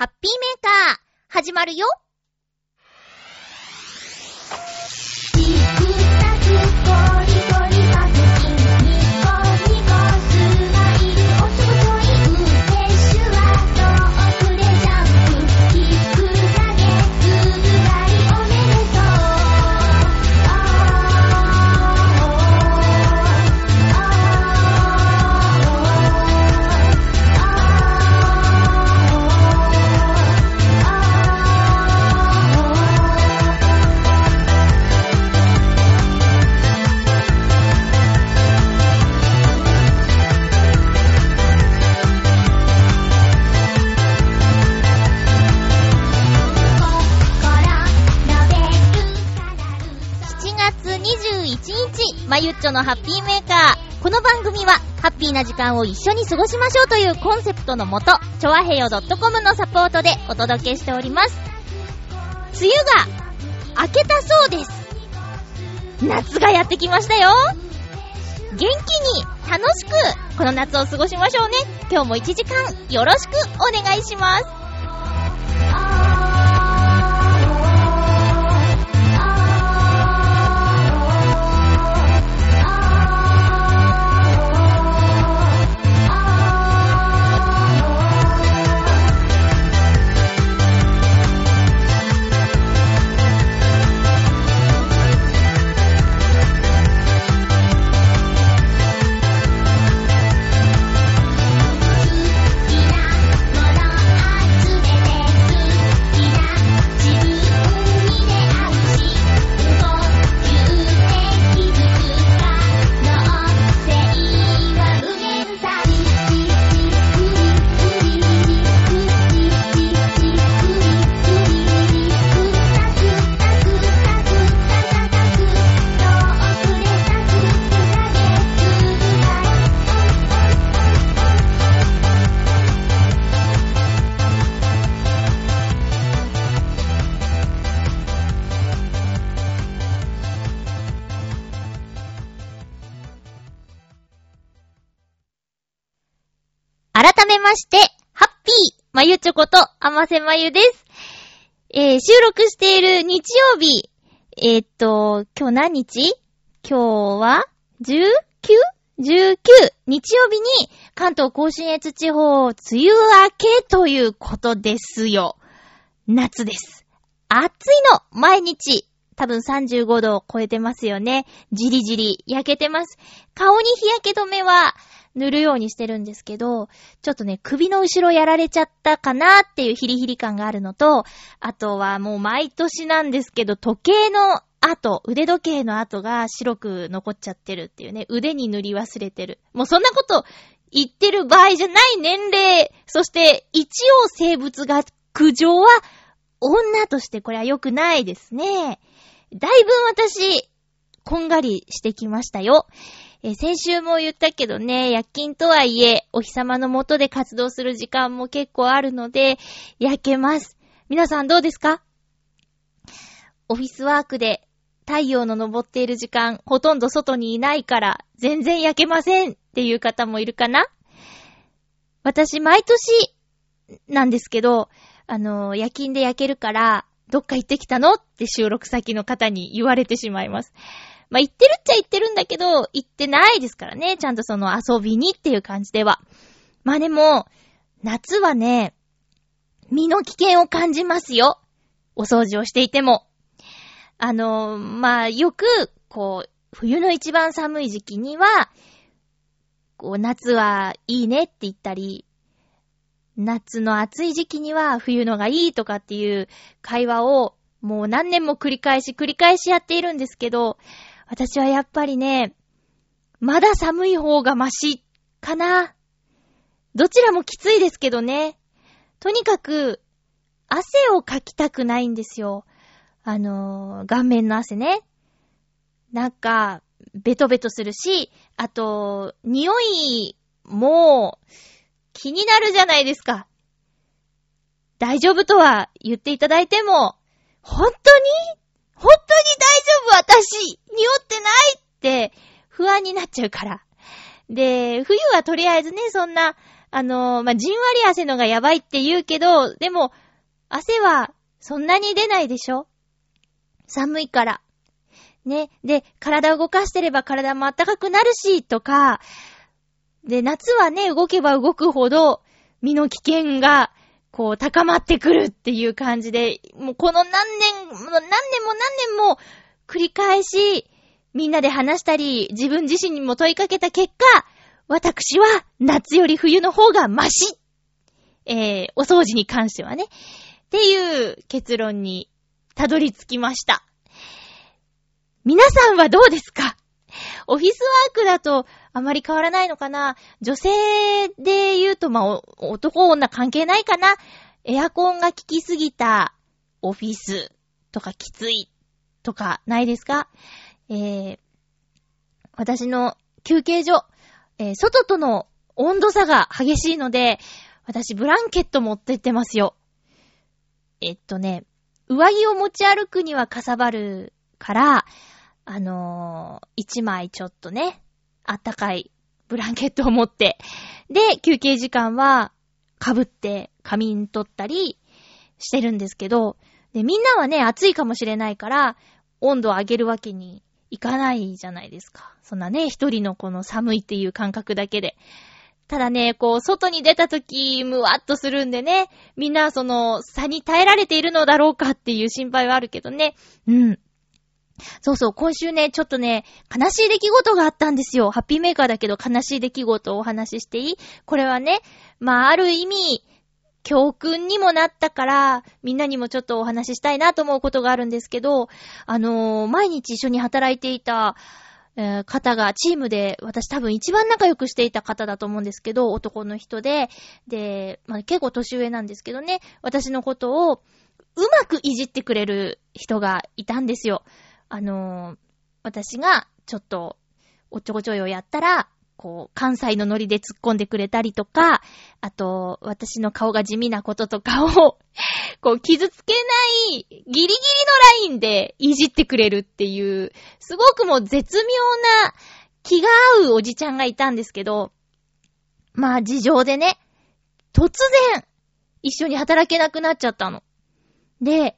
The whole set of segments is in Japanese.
ハッピーメーカー、始まるよ。ゆっちょのハッピーメーカー。この番組は、ハッピーな時間を一緒に過ごしましょうというコンセプトのもと、ちょわへよ .com のサポートでお届けしております。梅雨が明けたそうです。夏がやってきましたよ。元気に楽しく、この夏を過ごしましょうね。今日も1時間よろしくお願いします。まして、ハッピーまゆちょこと、あませまゆです。えー、収録している日曜日、えーっと、今日何日？今日は 19?19 日曜日に関東甲信越地方梅雨明けということですよ。夏です。暑いの毎日多分35度を超えてますよね。じりじり焼けてます。顔に日焼け止めは塗るようにしてるんですけど、ちょっとね、首の後ろやられちゃったかなっていうヒリヒリ感があるのと、あとはもう毎年なんですけど、時計の跡、腕時計の跡が白く残っちゃってるっていうね、腕に塗り忘れてる。もうそんなこと言ってる場合じゃない年齢、そして一応生物学上は女としてこれは良くないですね。だいぶ私、こんがりしてきましたよ。え先週も言ったけどね、夜勤とはいえ、お日様の下で活動する時間も結構あるので、焼けます。皆さんどうですか？オフィスワークで太陽の昇っている時間、ほとんど外にいないから、全然焼けませんっていう方もいるかな？私、毎年、なんですけど、あの、夜勤で焼けるから、どっか行ってきたの？って収録先の方に言われてしまいます。まあ、行ってるっちゃ行ってるんだけど、行ってないですからね。ちゃんとその遊びにっていう感じでは。まあでも、夏はね、身の危険を感じますよ。お掃除をしていても。あの、まあ、よく、こう、冬の一番寒い時期には、こう、夏はいいねって言ったり、夏の暑い時期には冬のがいいとかっていう会話をもう何年も繰り返し繰り返しやっているんですけど、私はやっぱりね、まだ寒い方がマシかな。どちらもきついですけどね。とにかく、汗をかきたくないんですよ。あのー、顔面の汗ね。なんか、ベトベトするし、あと、匂いも気になるじゃないですか。大丈夫とは言っていただいても、本当に本当に大丈夫私匂ってないって不安になっちゃうから。で、冬はとりあえずね、そんな、あのー、まあ、じんわり汗のがやばいって言うけど、でも、汗はそんなに出ないでしょ寒いから。ね。で、体を動かしてれば体も暖かくなるし、とか、で、夏はね、動けば動くほど、身の危険が、こう、高まってくるっていう感じで、もうこの何年、何年も何年も繰り返し、みんなで話したり、自分自身にも問いかけた結果、私は夏より冬の方がマシえー、お掃除に関してはね。っていう結論にたどり着きました。皆さんはどうですか？オフィスワークだとあまり変わらないのかな？女性で言うと、まあ、男女関係ないかな？エアコンが効きすぎたオフィスとかきついとかないですか？えー、私の休憩所、えー、外との温度差が激しいので、私ブランケット持ってってますよ。えっとね、上着を持ち歩くにはかさばるから、あのー、一枚ちょっとね、あったかいブランケットを持って、で、休憩時間は被って仮眠取ったりしてるんですけど、で、みんなはね、暑いかもしれないから、温度を上げるわけにいかないじゃないですか。そんなね、一人のこの寒いっていう感覚だけで。ただね、こう、外に出た時、むわっとするんでね、みんなその、差に耐えられているのだろうかっていう心配はあるけどね。うん。そうそう、今週ね、ちょっとね、悲しい出来事があったんですよ。ハッピーメーカーだけど悲しい出来事をお話ししていい？これはね、まあ、ある意味、教訓にもなったから、みんなにもちょっとお話ししたいなと思うことがあるんですけど、あのー、毎日一緒に働いていた、えー、方がチームで、私多分一番仲良くしていた方だと思うんですけど、男の人で、で、まあ、結構年上なんですけどね、私のことをうまくいじってくれる人がいたんですよ。あのー、私がちょっとおっちょこちょいをやったら、こう、関西のノリで突っ込んでくれたりとか、あと、私の顔が地味なこととかを こう、傷つけない、ギリギリのラインでいじってくれるっていう、すごくもう絶妙な気が合うおじちゃんがいたんですけど、まあ、事情でね、突然、一緒に働けなくなっちゃったの。で、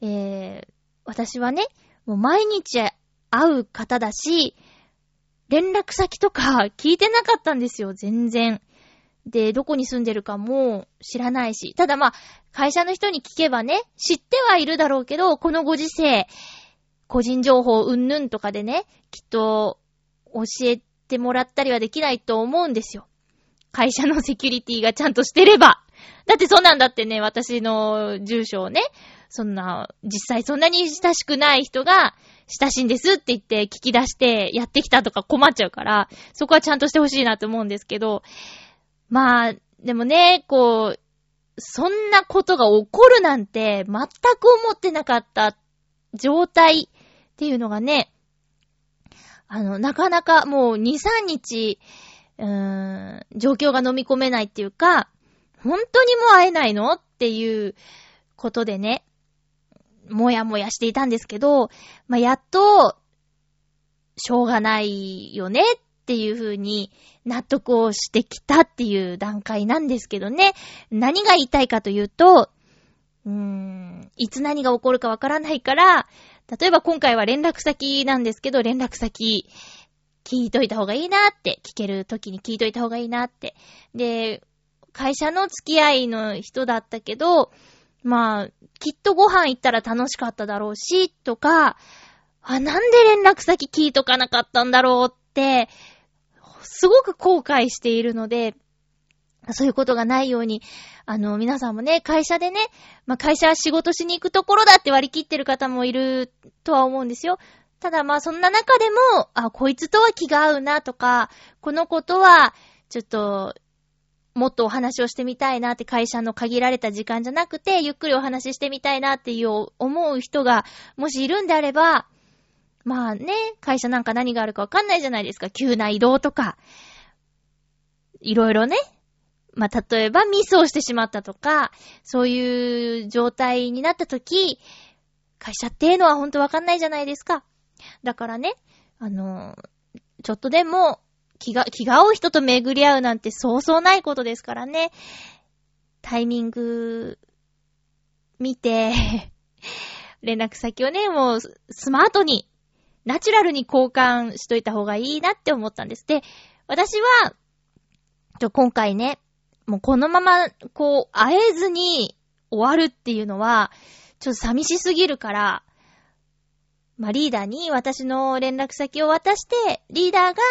えー、私はね、もう毎日会う方だし、連絡先とか聞いてなかったんですよ、全然。で、どこに住んでるかも知らないし。ただまあ、会社の人に聞けばね、知ってはいるだろうけど、このご時世、個人情報うんぬんとかでね、きっと教えてもらったりはできないと思うんですよ。会社のセキュリティがちゃんとしてれば。だってそんなんだってね、私の住所をね、そんな、実際そんなに親しくない人が、親しいんですって言って聞き出してやってきたとか困っちゃうから、そこはちゃんとしてほしいなと思うんですけど、まあ、でもね、こう、そんなことが起こるなんて全く思ってなかった状態っていうのがね、あの、なかなかもう2、3日、うーん、状況が飲み込めないっていうか、本当にもう会えないの？っていうことでね、もやもやしていたんですけど、まあ、やっと、しょうがないよねっていう風に納得をしてきたっていう段階なんですけどね。何が言いたいかというと、うーん、いつ何が起こるかわからないから、例えば今回は連絡先なんですけど、連絡先聞いといた方がいいなって、聞ける時に聞いといた方がいいなって。で、会社の付き合いの人だったけど、まあ、きっとご飯行ったら楽しかっただろうし、とか、あ、なんで連絡先聞いとかなかったんだろうって、すごく後悔しているので、そういうことがないように、あの、皆さんもね、会社でね、まあ、会社は仕事しに行くところだって割り切ってる方もいるとは思うんですよ。ただまあ、そんな中でも、あ、こいつとは気が合うなとか、このことは、ちょっと、もっとお話をしてみたいなって会社の限られた時間じゃなくて、ゆっくりお話ししてみたいなっていう思う人がもしいるんであれば、まあね、会社なんか何があるかわかんないじゃないですか。急な移動とか。いろいろね。まあ例えばミスをしてしまったとか、そういう状態になった時、会社っていうのはほんとわかんないじゃないですか。だからね、あの、ちょっとでも気が、気が合う人と巡り合うなんてそうそうないことですからね。タイミング、見て、連絡先をね、もう、スマートに、ナチュラルに交換しといた方がいいなって思ったんです。で、私は、今回ね、もうこのまま、こう、会えずに終わるっていうのは、ちょっと寂しすぎるから、まあ、リーダーに私の連絡先を渡して、リーダーが、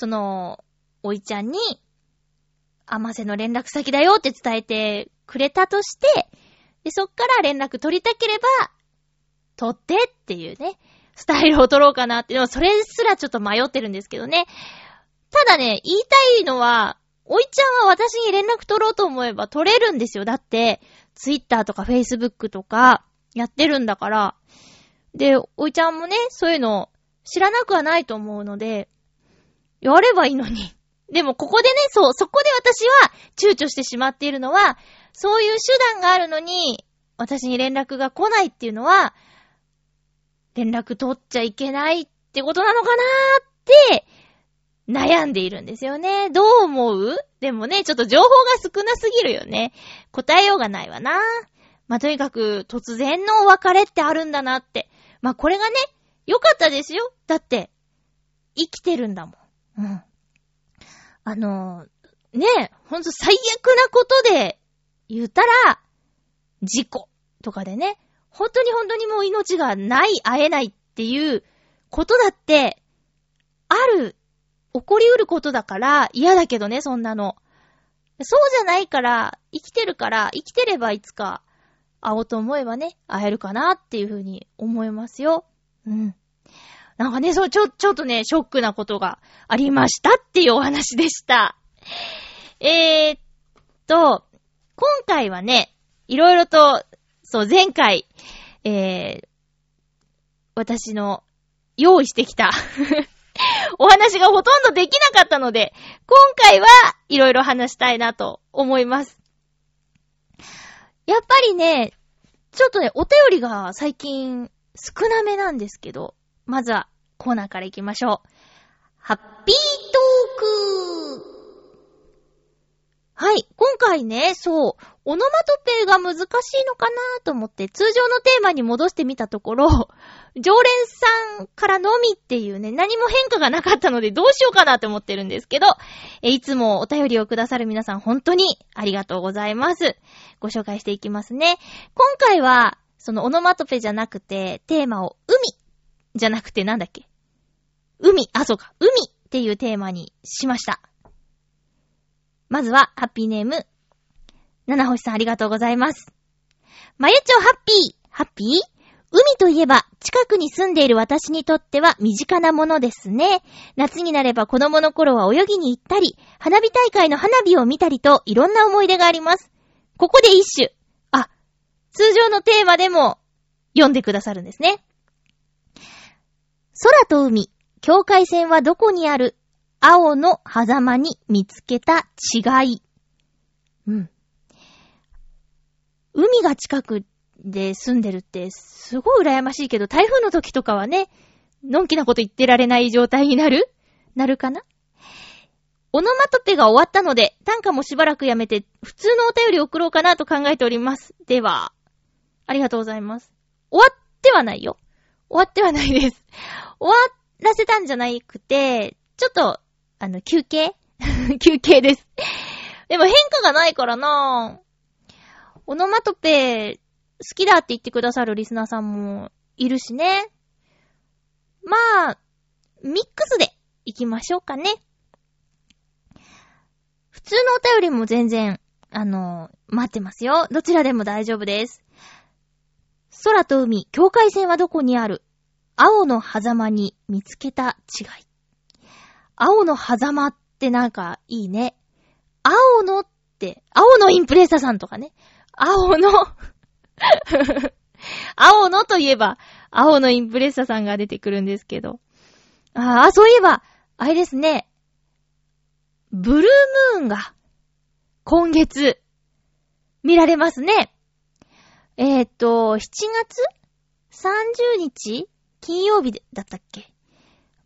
その、おいちゃんに、あませの連絡先だよって伝えてくれたとして、で、そっから連絡取りたければ、取ってっていうね、スタイルを取ろうかなって、でもそれすらちょっと迷ってるんですけどね。ただね、言いたいのは、おいちゃんは私に連絡取ろうと思えば取れるんですよ。だって、ツイッターとかフェイスブックとかやってるんだから。で、おいちゃんもね、そういうの知らなくはないと思うので、やればいいのに。でもここでね、そう、そこで私は躊躇してしまっているのは、そういう手段があるのに、私に連絡が来ないっていうのは、連絡取っちゃいけないってことなのかなーって、悩んでいるんですよね。どう思う？でもね、ちょっと情報が少なすぎるよね。答えようがないわな。まあ、とにかく、突然のお別れってあるんだなって。まあ、これがね、良かったですよ。だって、生きてるんだもん。うん。あのー、ねほんと最悪なことで言ったら、事故とかでね、本当に本当にもう命がない、会えないっていうことだって、ある起こりうることだから嫌だけどね、そんなの。そうじゃないから、生きてるから、生きてればいつか会おうと思えばね、会えるかなっていうふうに思いますよ。うん。なんかね、そう、ちょ、ちょっとね、ショックなことがありましたっていうお話でした。えー、っと、今回はね、いろいろと、そう、前回、えー、私の用意してきた お話がほとんどできなかったので、今回はいろいろ話したいなと思います。やっぱりね、ちょっとね、お便りが最近少なめなんですけど、まずはコーナーから行きましょう。ハッピートークはい。今回ね、そう、オノマトペが難しいのかなと思って通常のテーマに戻してみたところ、常連さんからのみっていうね、何も変化がなかったのでどうしようかなと思ってるんですけど、いつもお便りをくださる皆さん本当にありがとうございます。ご紹介していきますね。今回は、そのオノマトペじゃなくて、テーマを海じゃなくてなんだっけ？海、あ、そうか、海っていうテーマにしました。まずは、ハッピーネーム。七星さんありがとうございます。まゆちょハッピーハッピー？海といえば、近くに住んでいる私にとっては身近なものですね。夏になれば子供の頃は泳ぎに行ったり、花火大会の花火を見たりといろんな思い出があります。ここで一種。あ、通常のテーマでも読んでくださるんですね。空と海、境界線はどこにある？青の狭間に見つけた違い。うん。海が近くで住んでるってすごい羨ましいけど、台風の時とかはね、のんきなこと言ってられない状態になる？なるかな？オノマトペが終わったので、短歌もしばらくやめて、普通のお便り送ろうかなと考えております。では、ありがとうございます。終わってはないよ。終わってはないです。終わらせたんじゃなくて、ちょっと、あの、休憩？休憩です。でも変化がないからなぁ。オノマトペ、好きだって言ってくださるリスナーさんもいるしね。まあ、ミックスで行きましょうかね。普通のお便りも全然、あの、待ってますよ。どちらでも大丈夫です。空と海、境界線はどこにある？青の狭間に見つけた違い。青の狭間ってなんかいいね。青のって、青のインプレッサーさんとかね。青の 青のといえば、青のインプレッサーさんが出てくるんですけど。ああ、そういえば、あれですね。ブルームーンが、今月、見られますね。えー、っと、7月 ?30 日？金曜日だったっけ？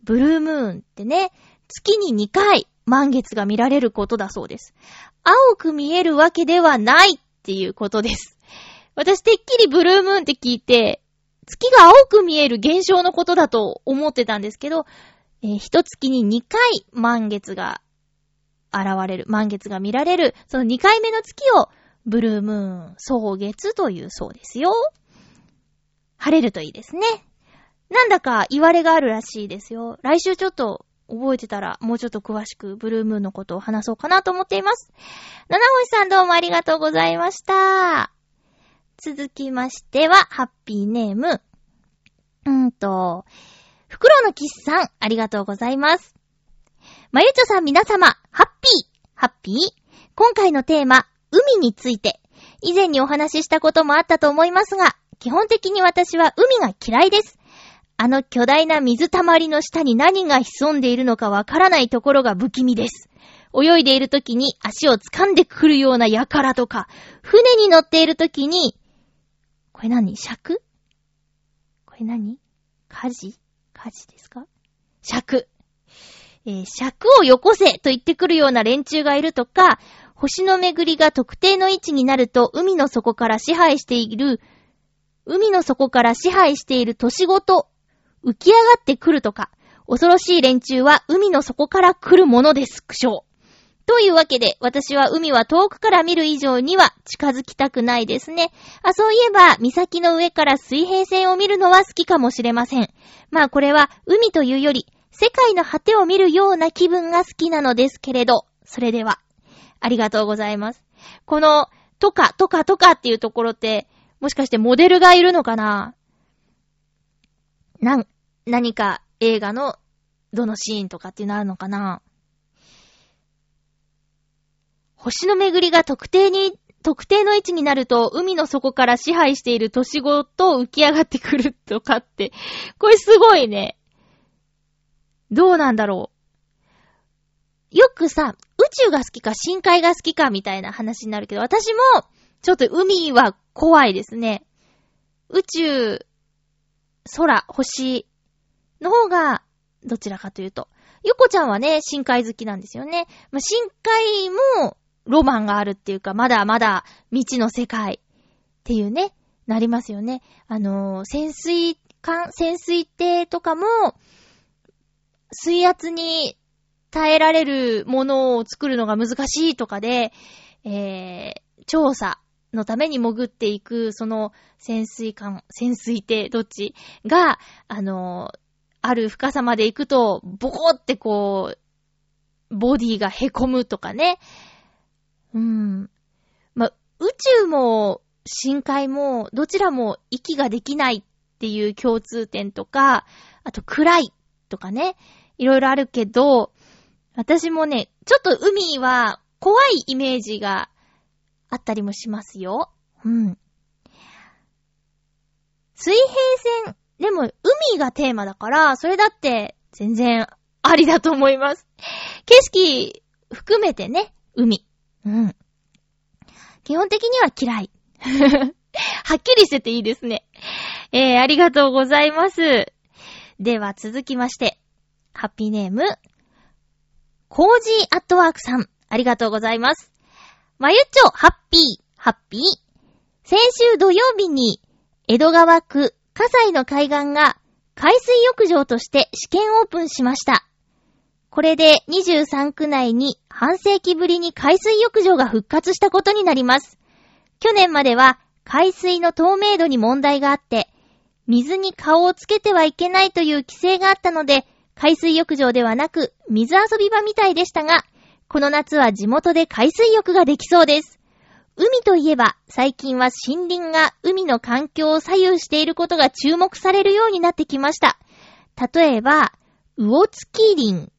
ブルームーンってね、月に2回満月が見られることだそうです。青く見えるわけではないっていうことです。私てっきりブルームーンって聞いて、月が青く見える現象のことだと思ってたんですけど、えー、一月に2回満月が現れる、満月が見られる、その2回目の月をブルームーン、総月というそうですよ。晴れるといいですね。なんだか言われがあるらしいですよ。来週ちょっと覚えてたらもうちょっと詳しくブルームーンのことを話そうかなと思っています。七星さんどうもありがとうございました。続きましては、ハッピーネーム。うんと、フクロウのキスさん、ありがとうございます。まゆちょさん皆様、ハッピーハッピー今回のテーマ、海について。以前にお話ししたこともあったと思いますが、基本的に私は海が嫌いです。あの巨大な水たまりの下に何が潜んでいるのかわからないところが不気味です。泳いでいる時に足を掴んでくるような輩とか、船に乗っている時に、これ何？尺？これ何？火事火事ですか？尺。えー、尺をよこせと言ってくるような連中がいるとか、星の巡りが特定の位置になると海の底から支配している、海の底から支配している都市ごと浮き上がってくるとか、恐ろしい連中は海の底から来るものです、苦笑。というわけで、私は海は遠くから見る以上には近づきたくないですね。あ、そういえば、岬の上から水平線を見るのは好きかもしれません。まあこれは海というより、世界の果てを見るような気分が好きなのですけれど、それでは、ありがとうございます。この、とか、とか、とかっていうところって、もしかしてモデルがいるのかな？なん、何か映画のどのシーンとかっていうのあるのかな？星の巡りが特定に、特定の位置になると、海の底から支配している都市ごと浮き上がってくるとかって、これすごいね。どうなんだろう？よくさ、宇宙が好きか深海が好きかみたいな話になるけど、私も、ちょっと海は怖いですね。宇宙、空、星の方が、どちらかというと。ゆこちゃんはね、深海好きなんですよね。まあ、深海も、ロマンがあるっていうか、まだまだ未知の世界っていうね、なりますよね。あのー、潜水艦、潜水艇とかも、水圧に耐えられるものを作るのが難しいとかで、えー、調査のために潜っていく、その潜水艦、潜水艇、どっちが、あのー、ある深さまで行くと、ボコってこう、ボディが凹むとかね。うん。ま宇宙も深海もどちらも息ができないっていう共通点とか、あと暗いとかね、いろいろあるけど、私もね、ちょっと海は怖いイメージがあったりもしますよ。うん。水平線でも、海がテーマだから、それだって全然ありだと思います。景色含めてね、海。うん。基本的には嫌い。はっきりしてていいですね。えー、ありがとうございます。では続きまして、ハッピーネーム、コージーアットワークさん、ありがとうございます。まゆっちょ、ハッピー、ハッピー。先週土曜日に、江戸川区葛西の海岸が海水浴場として試験オープンしました。これで23区内に半世紀ぶりに海水浴場が復活したことになります。去年までは海水の透明度に問題があって、水に顔をつけてはいけないという規制があったので、海水浴場ではなく水遊び場みたいでしたが、この夏は地元で海水浴ができそうです。海といえば、最近は森林が海の環境を左右していることが注目されるようになってきました。例えば、魚付林。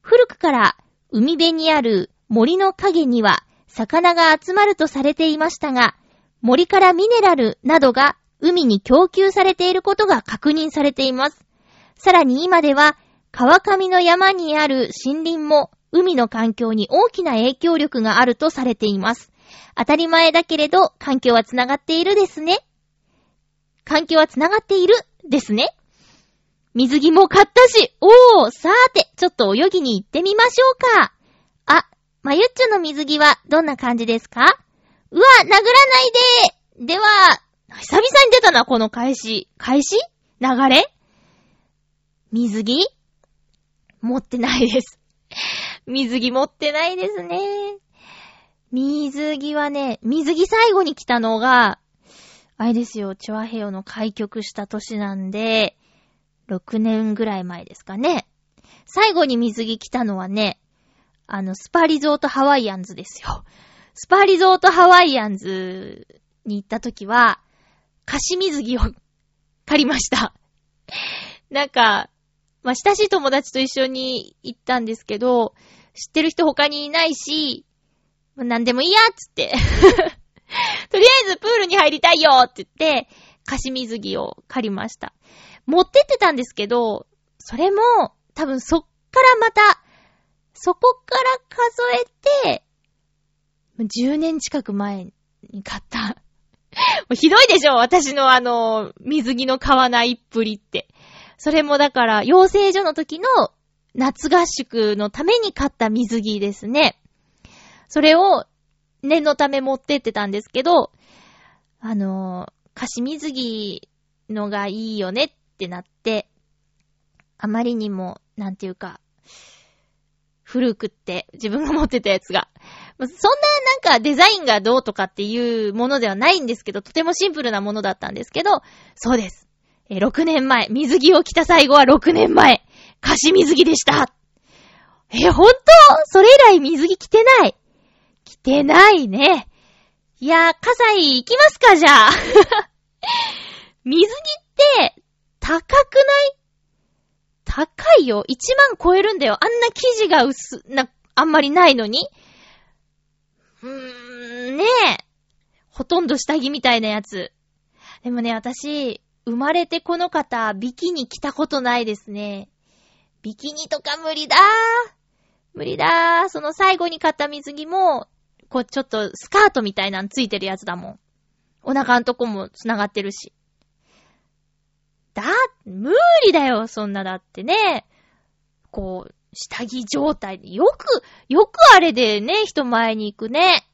古くから海辺にある森の影には魚が集まるとされていましたが、森からミネラルなどが海に供給されていることが確認されています。さらに今では、川上の山にある森林も海の環境に大きな影響力があるとされています。当たり前だけれど、環境はつながっているですね。環境はつながっているですね。水着も買ったし、おー、さーて、ちょっと泳ぎに行ってみましょうか。あ、まゆっちょの水着はどんな感じですか？うわ、殴らないででは、久々に出たな、この返し。返し？流れ？水着？持ってないです。水着持ってないですね。水着はね、水着最後に来たのが、あれですよ、チョアヘヨの開局した年なんで、6年ぐらい前ですかね。最後に水着来たのはね、あの、スパリゾートハワイアンズですよ。スパリゾートハワイアンズに行った時は、貸し水着を借りました。なんか、まあ、親しい友達と一緒に行ったんですけど、知ってる人他にいないし、もう何でもいいやっつって。とりあえずプールに入りたいよって言って、貸し水着を借りました。持ってってたんですけど、それも、多分そっからまた、そこから数えて、10年近く前に買った。ひどいでしょ私のあの、水着の買わないっぷりって。それもだから、養成所の時の夏合宿のために買った水着ですね。それを念のため持ってってたんですけど、あの、貸し水着のがいいよねってなって、あまりにも、なんていうか、古くって自分が持ってたやつが。そんななんかデザインがどうとかっていうものではないんですけど、とてもシンプルなものだったんですけど、そうです。え6年前、水着を着た最後は6年前、貸し水着でした。え、ほんとそれ以来水着着てない。着てないね。いやー、葛西行きますか、じゃあ。水着って、高くない？高いよ。1万超えるんだよ。あんな生地が薄、な、あんまりないのに。うーん、ねえ。ほとんど下着みたいなやつ。でもね、私、生まれてこの方、ビキニ着たことないですね。ビキニとか無理だー。無理だー。その最後に買った水着も、こうちょっとスカートみたいなのついてるやつだもん。お腹んとこも繋がってるし。だ、無理だよ、そんなだってね。こう、下着状態で、よく、よくあれでね、人前に行くね。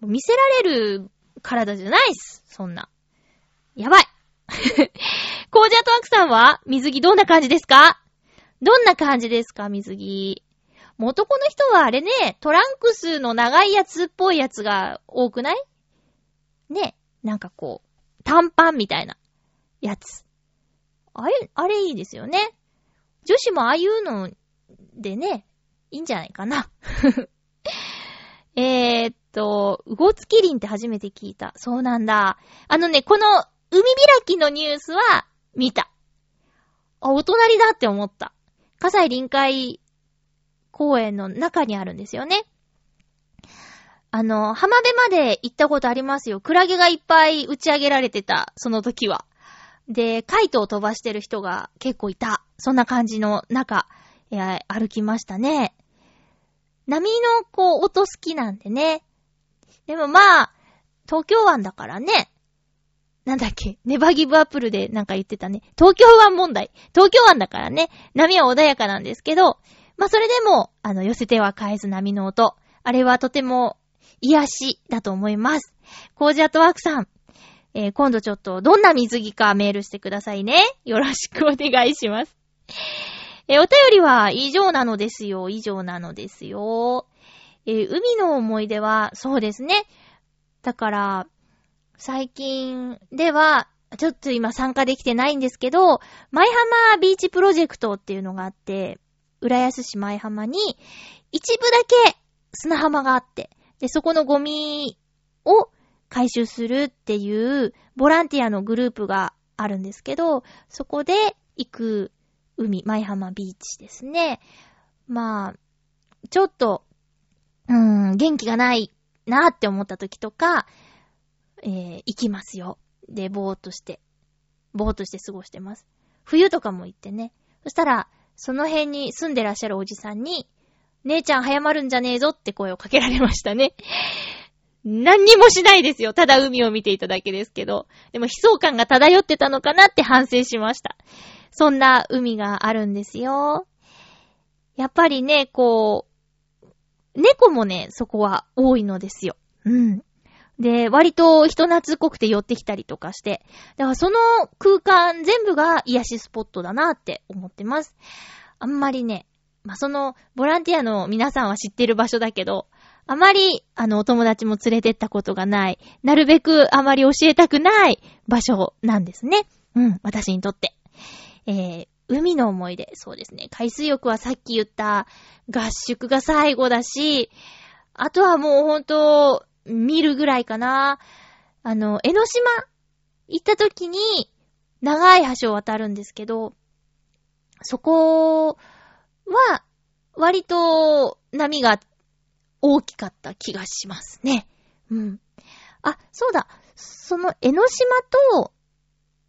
見せられる体じゃないっす、そんな。やばい。コージャートワークさんは水着どんな感じですか？どんな感じですか水着？男の人はあれね、トランクスの長いやつっぽいやつが多くない？ね。なんかこう、短パンみたいなやつ。あれ、あれいいですよね。女子もああいうのでね、いいんじゃないかな。えーっと、ウゴツキリンって初めて聞いた。そうなんだ。あのね、この海開きのニュースは見た。あ、お隣だって思った。葛西臨海公園の中にあるんですよね。あの、浜辺まで行ったことありますよ。クラゲがいっぱい打ち上げられてた、その時は。で、カイトを飛ばしてる人が結構いた。そんな感じの中、え歩きましたね。波のこう、音好きなんでね。でもまあ、東京湾だからね。なんだっけ、ネバギブアップルでなんか言ってたね。東京湾問題。東京湾だからね、波は穏やかなんですけど、まあ、それでも、あの、寄せては返す波の音。あれはとても癒しだと思います。コージアットワークさん。えー、今度ちょっとどんな水着かメールしてくださいね。よろしくお願いします。えー、お便りは以上なのですよ。以上なのですよ。えー、海の思い出は、そうですね。だから、最近では、ちょっと今参加できてないんですけど、マイハマービーチプロジェクトっていうのがあって、浦安市前浜に、一部だけ砂浜があって、で、そこのゴミを回収するっていうボランティアのグループがあるんですけど、そこで行く海、前浜ビーチですね。まあ、ちょっと、うーん、元気がないなって思った時とか、えー、行きますよ。で、ぼーっとして、ぼーっとして過ごしてます。冬とかも行ってね。そしたら、その辺に住んでらっしゃるおじさんに、姉ちゃん早まるんじゃねえぞって声をかけられましたね。何にもしないですよ。ただ海を見ていただけですけど。でも悲壮感が漂ってたのかなって反省しました。そんな海があるんですよ。やっぱりね、こう、猫もね、そこは多いのですよ。うん。で、割と人懐っこくて寄ってきたりとかして。だからその空間全部が癒しスポットだなって思ってます。あんまりね、まあ、その、ボランティアの皆さんは知ってる場所だけど、あまり、あの、お友達も連れてったことがない、なるべくあまり教えたくない場所なんですね。うん、私にとって。えー、海の思い出、そうですね。海水浴はさっき言った合宿が最後だし、あとはもうほんと、見るぐらいかな。あの、江ノ島行った時に、長い橋を渡るんですけど、そこは、割と波が大きかった気がしますね。うん。あ、そうだ。その江ノ島と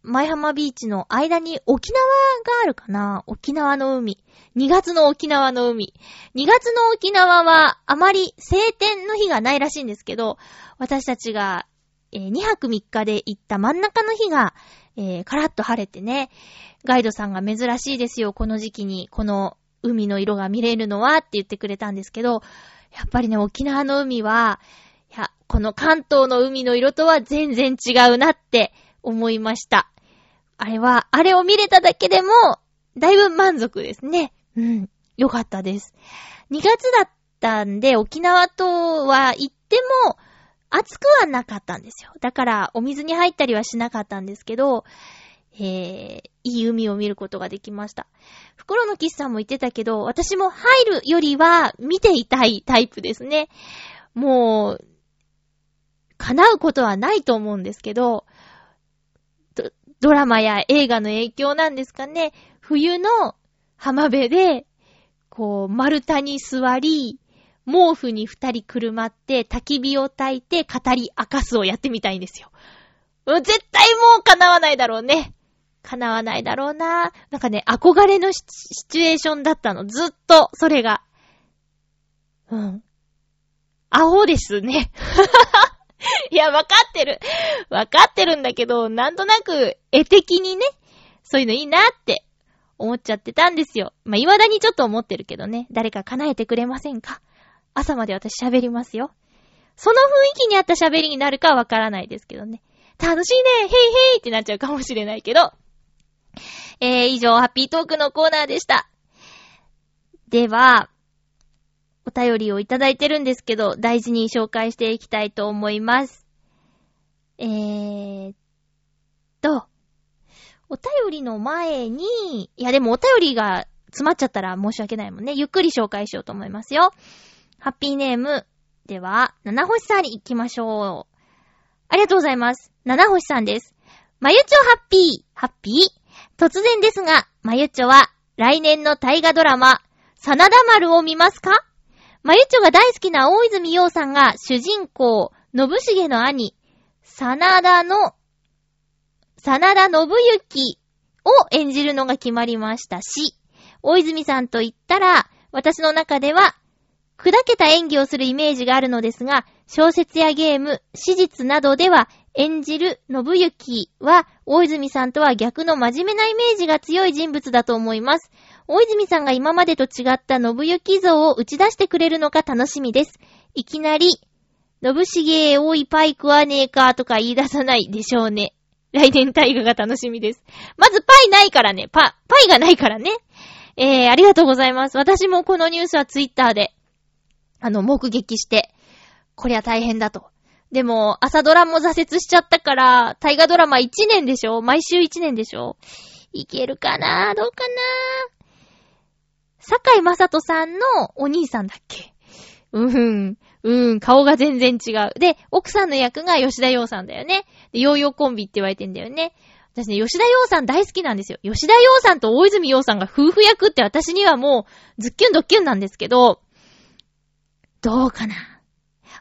前浜ビーチの間に沖縄があるかな？沖縄の海。2月の沖縄の海。2月の沖縄はあまり晴天の日がないらしいんですけど、私たちが、えー、2泊3日で行った真ん中の日が、えー、カラッと晴れてね、ガイドさんが珍しいですよ、この時期に、この海の色が見れるのはって言ってくれたんですけど、やっぱりね、沖縄の海は、いや、この関東の海の色とは全然違うなって思いました。あれは、あれを見れただけでも、だいぶ満足ですね。うん。よかったです。2月だったんで、沖縄とは行っても、暑くはなかったんですよ。だから、お水に入ったりはしなかったんですけど、えー、いい海を見ることができました。袋のキスさんも言ってたけど、私も入るよりは見ていたいタイプですね。もう、叶うことはないと思うんですけど、ドラマや映画の影響なんですかね。冬の浜辺で、こう、丸太に座り、毛布に二人くるまって焚き火を焚いて語り明かすをやってみたいんですよ。絶対もう叶わないだろうね。叶わないだろうな。なんかね、憧れのシチュエーションだったの。ずっと、それが。うん。アホですね。ははは いや、わかってる。わかってるんだけど、なんとなく、絵的にね、そういうのいいなって思っちゃってたんですよ。まあ、未だにちょっと思ってるけどね。誰か叶えてくれませんか？朝まで私喋りますよ。その雰囲気に合った喋りになるかはわからないですけどね。楽しいねヘイヘイってなっちゃうかもしれないけど。えー、以上、ハッピートークのコーナーでした。では、お便りをいただいてるんですけど、大事に紹介していきたいと思います。えーと、お便りの前に、いやでもお便りが詰まっちゃったら申し訳ないもんね。ゆっくり紹介しようと思いますよ。ハッピーネーム。では、七星さんに行きましょう。ありがとうございます。七星さんです。まゆちょハッピー、ハッピー。突然ですが、まゆちょは来年の大河ドラマ、真田丸を見ますか？まゆちょが大好きな大泉洋さんが主人公、信重の兄、真田の、真田信行を演じるのが決まりましたし、大泉さんと言ったら、私の中では、砕けた演技をするイメージがあるのですが、小説やゲーム、史実などでは演じる信行は、大泉さんとは逆の真面目なイメージが強い人物だと思います。大泉さんが今までと違った信行像を打ち出してくれるのか楽しみです。いきなり、信重多いパイ食わねえかとか言い出さないでしょうね。来年大河が楽しみです。まずパイないからね。パ、パイがないからね。えー、ありがとうございます。私もこのニュースはツイッターで、あの、目撃して、こりゃ大変だと。でも、朝ドラも挫折しちゃったから、大河ドラマ1年でしょ？毎週1年でしょ？いけるかな？どうかな？坂井正人さんのお兄さんだっけ？うん。うん、顔が全然違う。で、奥さんの役が吉田洋さんだよね。で、ヨーヨーコンビって言われてんだよね。私ね、吉田洋さん大好きなんですよ。吉田洋さんと大泉洋さんが夫婦役って私にはもう、ズッキュンドッキュンなんですけど、どうかな？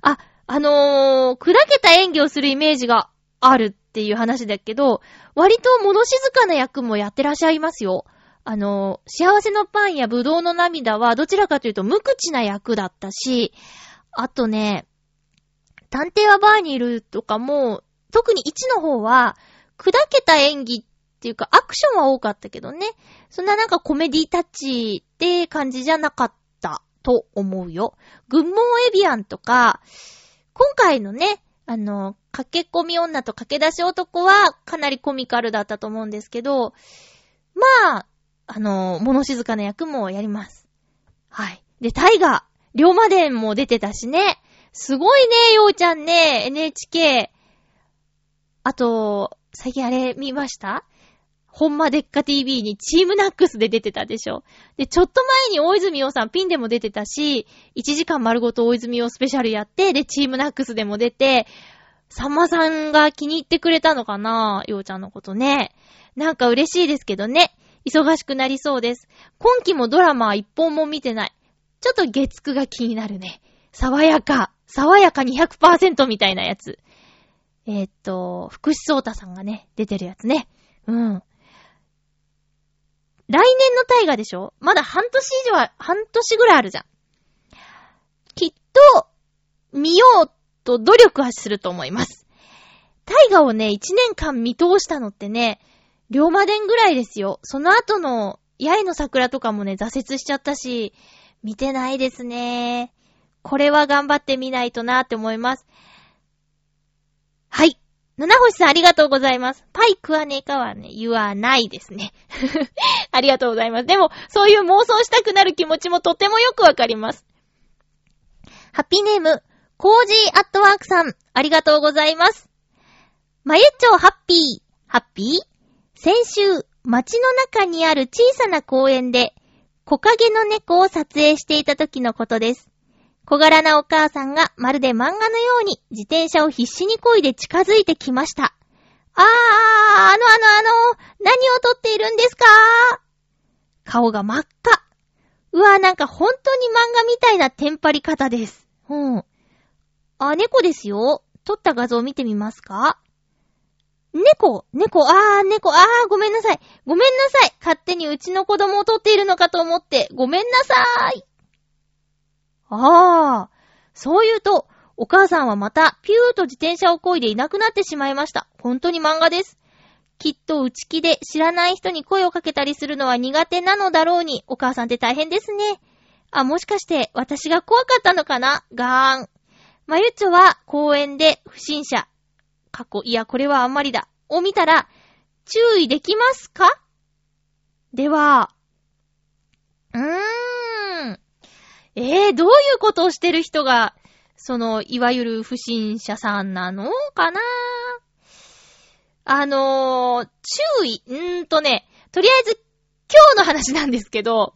あ、あのー、砕けた演技をするイメージがあるっていう話だけど、割と物静かな役もやってらっしゃいますよ。あの、幸せのパンやブドウの涙はどちらかというと無口な役だったし、あとね、探偵はバーにいるとかも、特に1の方は、砕けた演技っていうか、アクションは多かったけどね。そんななんかコメディタッチって感じじゃなかったと思うよ。グッモンエビアンとか、今回のね、あの、駆け込み女と駆け出し男はかなりコミカルだったと思うんですけど、まあ、あの、物静かな役もやります。はい。で、タイガー、龍馬伝も出てたしね。すごいね、ようちゃんね、NHK。あと、最近あれ見ました？ほんまでっか TV にチームナックスで出てたでしょ。で、ちょっと前に大泉洋さんピンでも出てたし、1時間丸ごと大泉洋スペシャルやって、で、チームナックスでも出て、さんまさんが気に入ってくれたのかなようちゃんのことね。なんか嬉しいですけどね。忙しくなりそうです。今期もドラマは一本も見てない。ちょっと月9が気になるね。爽やか。爽やか200%みたいなやつ。えー、っと、福士蒼太さんがね、出てるやつね。うん。来年の大河でしょ？まだ半年以上は、半年ぐらいあるじゃん。きっと、見ようと努力はすると思います。大河をね、一年間見通したのってね、龍馬伝ぐらいですよ。その後の、八重の桜とかもね、挫折しちゃったし、見てないですね。これは頑張ってみないとなって思います。はい。七星さんありがとうございます。パイ食わねえかはね、言わないですね。ありがとうございます。でも、そういう妄想したくなる気持ちもとてもよくわかります。ハッピーネーム、コージーアットワークさん、ありがとうございます。まゆっちょハッピー、ハッピー？先週、街の中にある小さな公園で、木陰の猫を撮影していた時のことです。小柄なお母さんがまるで漫画のように自転車を必死に漕いで近づいてきました。あー、あのあのあの、何を撮っているんですか？顔が真っ赤。うわ、なんか本当に漫画みたいなテンパり方です。うん。あ、猫ですよ。撮った画像を見てみますか？猫猫あー、猫あー、ごめんなさい。ごめんなさい。勝手にうちの子供を撮っているのかと思って、ごめんなさーい。ああ、そう言うと、お母さんはまた、ピューと自転車を漕いでいなくなってしまいました。本当に漫画です。きっと内気で知らない人に声をかけたりするのは苦手なのだろうに、お母さんって大変ですね。あ、もしかして私が怖かったのかな？ガーン。まゆっちょは公園で不審者。過去、いや、これはあんまりだ。を見たら、注意できますか？では、うーん。ええー、どういうことをしてる人が、その、いわゆる不審者さんなの？かな？あのー、注意、んーとね、とりあえず、今日の話なんですけど、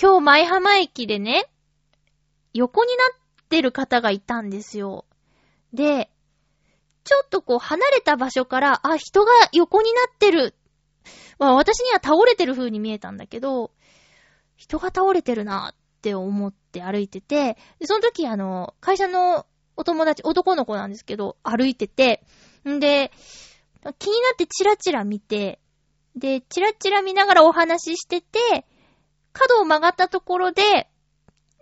今日舞浜駅でね、横になってる方がいたんですよ。で、ちょっとこう離れた場所から、あ、人が横になってる。まあ私には倒れてる風に見えたんだけど、人が倒れてるなって思って歩いてて、で、その時あの、会社のお友達、男の子なんですけど、歩いてて、んで、気になってチラチラ見て、で、チラチラ見ながらお話ししてて、角を曲がったところで、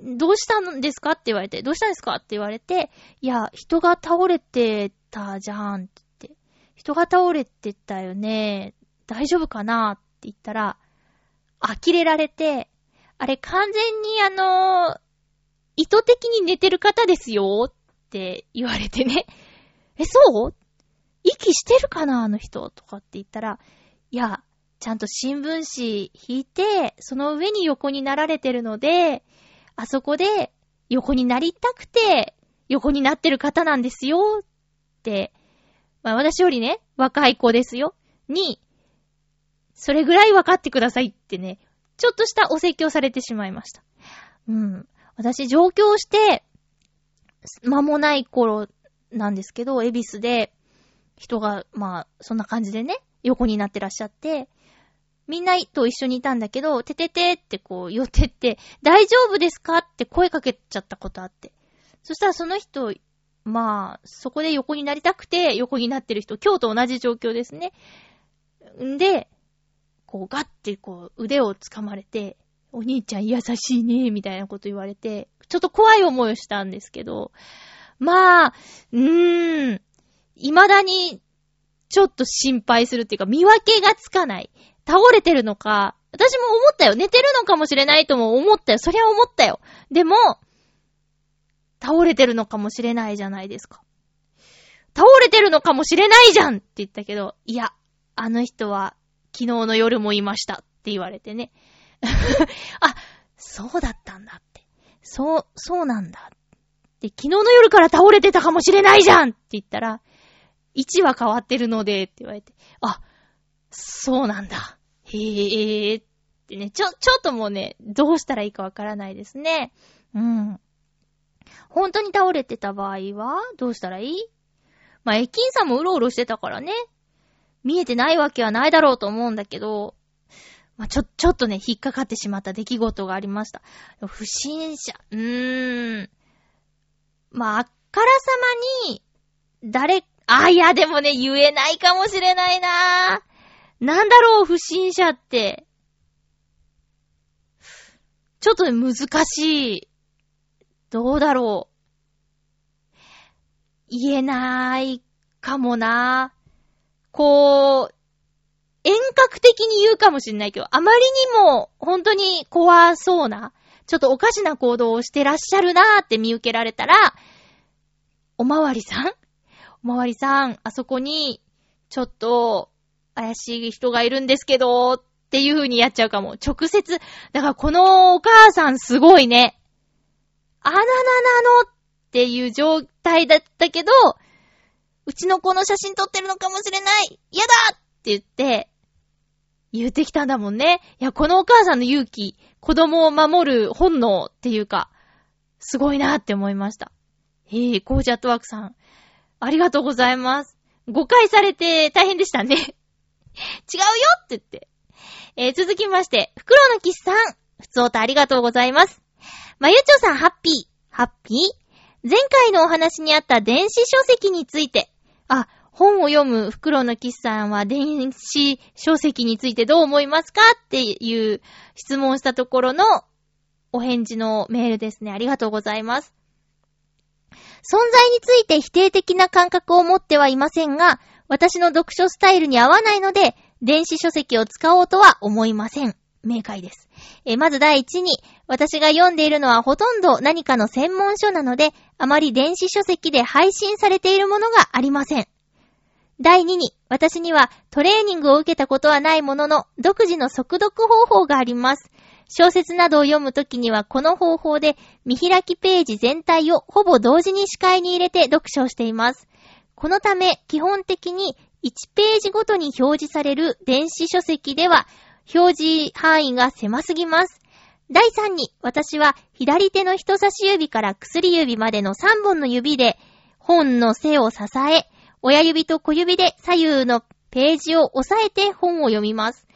どうしたんですかって言われて、どうしたんですかって言われて、いや、人が倒れてたじゃんって、人が倒れてたよね、大丈夫かな？って言ったら、呆れられて、あれ完全にあのー、意図的に寝てる方ですよ？って言われてね。え、そう？息してるかな？あの人とかって言ったら、いや、ちゃんと新聞紙引いて、その上に横になられてるので、あそこで横になりたくて、横になってる方なんですよ。っ、まあ私よりね、若い子ですよ。に、それぐらい分かってくださいってね、ちょっとしたお説教されてしまいました。うん。私上京して、間もない頃なんですけど、恵比寿で、人が、まあ、そんな感じでね、横になってらっしゃって、みんなと一緒にいたんだけど、てててってこう寄ってって、大丈夫ですかって声かけちゃったことあって。そしたらその人、まあ、そこで横になりたくて横になってる人、今日と同じ状況ですね。んで、こうガッてこう腕を掴まれて、お兄ちゃん優しいね、みたいなこと言われて、ちょっと怖い思いをしたんですけど、まあ、うーん、未だにちょっと心配するっていうか、見分けがつかない。倒れてるのか、私も思ったよ。寝てるのかもしれないとも思ったよ。そりゃ思ったよ。でも、倒れてるのかもしれないじゃないですか。倒れてるのかもしれないじゃんって言ったけど、いや、あの人は昨日の夜もいましたって言われてね。あ、そうだったんだって。そう、そうなんだ。で、昨日の夜から倒れてたかもしれないじゃんって言ったら、位置は変わってるので、って言われて、あ、そうなんだ。へえーってね、ちょ、ちょっともうね、どうしたらいいかわからないですね。うん。本当に倒れてた場合は、どうしたらいい？まあ、駅員さんもうろうろしてたからね。見えてないわけはないだろうと思うんだけど、まあ、ちょ、ちょっとね、引っかかってしまった出来事がありました。不審者、うーん。まあ、あっからさまに、誰、あ、いや、でもね、言えないかもしれないなぁなんだろう、不審者って。ちょっとね、難しい。どうだろう。言えないかもなこう、遠隔的に言うかもしんないけど、あまりにも本当に怖そうな、ちょっとおかしな行動をしてらっしゃるなーって見受けられたら、おまわりさんおまわりさん、あそこに、ちょっと、怪しい人がいるんですけど、っていう風にやっちゃうかも。直接、だからこのお母さんすごいね。あなななのっていう状態だったけど、うちの子の写真撮ってるのかもしれない嫌だって言って、言ってきたんだもんね。いや、このお母さんの勇気、子供を守る本能っていうか、すごいなって思いました。へぇ、コージャットワークさん。ありがとうございます。誤解されて大変でしたね。違うよって言って。えー、続きまして、袋のキスさん。ふつおたありがとうございます。まゆちょさん、ハッピー。ハッピー？前回のお話にあった電子書籍について、あ、本を読む袋のキスさんは電子書籍についてどう思いますかっていう質問したところのお返事のメールですね。ありがとうございます。存在について否定的な感覚を持ってはいませんが、私の読書スタイルに合わないので、電子書籍を使おうとは思いません。明快です。えまず第一に、私が読んでいるのはほとんど何かの専門書なので、あまり電子書籍で配信されているものがありません。第2に、私にはトレーニングを受けたことはないものの、独自の速読方法があります。小説などを読むときにはこの方法で見開きページ全体をほぼ同時に視界に入れて読書をしています。このため基本的に1ページごとに表示される電子書籍では表示範囲が狭すぎます。第3に、私は左手の人差し指から薬指までの3本の指で本の背を支え、親指と小指で左右のページを押さえて本を読みます。